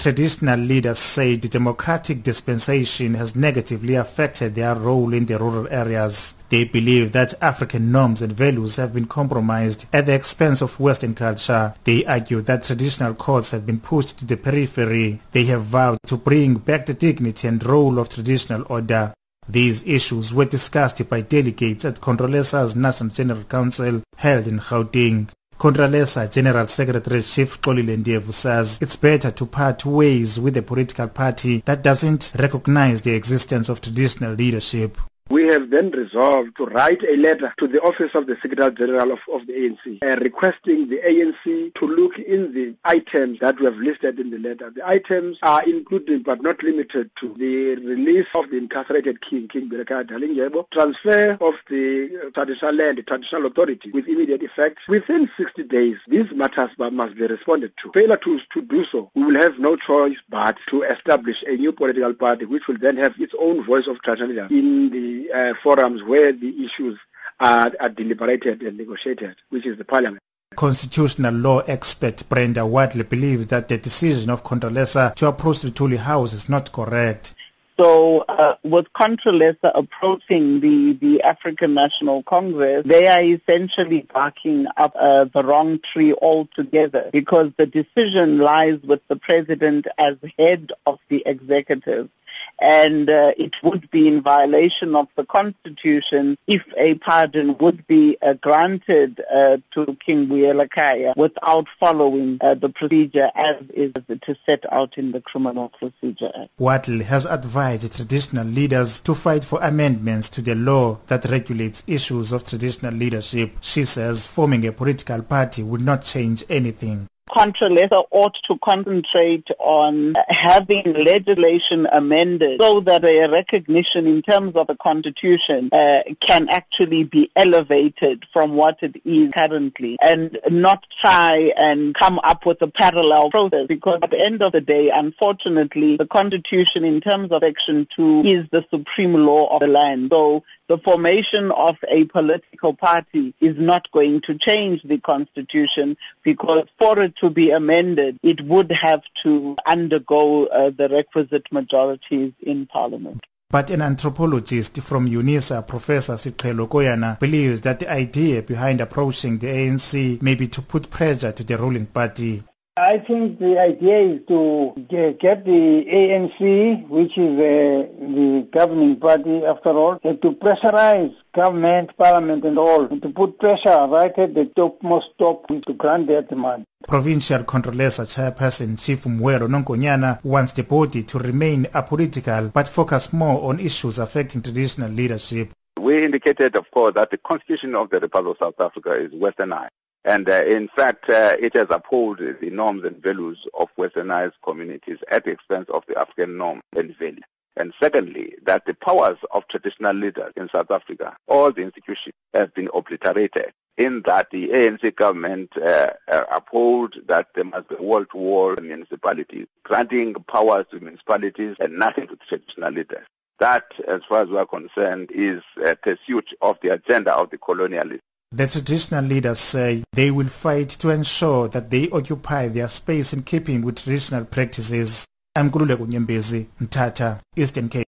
Traditional leaders say the democratic dispensation has negatively affected their role in the rural areas. They believe that African norms and values have been compromised at the expense of Western culture. They argue that traditional courts have been pushed to the periphery. They have vowed to bring back the dignity and role of traditional order. These issues were discussed by delegates at Contralesa's National General Council held in Gauteng. Contralesa General Secretary Chief Xolile Ndevu says it's better to part ways with a political party that doesn't recognize the existence of traditional leadership. We have then resolved to write a letter to the Office of the Secretary General of, of the ANC uh, requesting the ANC to look in the items that we have listed in the letter. The items are included but not limited to the release of the incarcerated king, King Buyelekhaya Dalindyebo, transfer of the traditional land, the traditional authority with immediate effect within 60 days. These matters must be responded to. Failure to, to do so, we will have no choice but to establish a new political party which will then have its own voice of traditionalism in the uh, forums where the issues are, are deliberated and negotiated, which is the parliament. Constitutional law expert Brenda Wadley believes that the decision of Contralesa to approach the Luthuli House is not correct. So uh, with Contralesa approaching the, the African National Congress, they are essentially barking up uh, the wrong tree altogether because the decision lies with the president as head of the executive and uh, it would be in violation of the constitution if a pardon would be uh, granted uh, to King Buyelekhaya without following uh, the procedure as is to set out in the Criminal Procedure Act. Wadley has advised traditional leaders to fight for amendments to the law that regulates issues of traditional leadership. She says forming a political party would not change anything. Contralesa ought to concentrate on having legislation amended so that a recognition in terms of the constitution uh, can actually be elevated from what it is currently and not try and come up with a parallel process because at the end of the day, unfortunately, the constitution in terms of section 2 is the supreme law of the land. So the formation of a political party is not going to change the constitution because for it to be amended, it would have to undergo uh, the requisite majorities in parliament. But an anthropologist from UNISA, Professor Siqhelo Koyana, believes that the idea behind approaching the ANC may be to put pressure to the ruling party. I think the idea is to get the ANC, which is uh, the governing party after all, to pressurize government, parliament and all, and to put pressure right at the topmost top to grant their demand. Provincial Contralesa Chairperson Chief Mwelo Nonkonyana wants the body to remain apolitical but focus more on issues affecting traditional leadership. We indicated, of course, that the Constitution of the Republic of South Africa is westernized. And uh, in fact, uh, it has upheld the norms and values of westernized communities at the expense of the African norm and value. And secondly, that the powers of traditional leaders in South Africa, all the institutions have been obliterated in that the ANC government uh, uh, uphold that there must be wall-to-wall municipalities, granting powers to municipalities and nothing to traditional leaders. That, as far as we are concerned, is a pursuit of the agenda of the colonialists. The traditional leaders say they will fight to ensure that they occupy their space in keeping with traditional practices. I'm Kululeko Nyembezi, Mtata, Eastern Cape.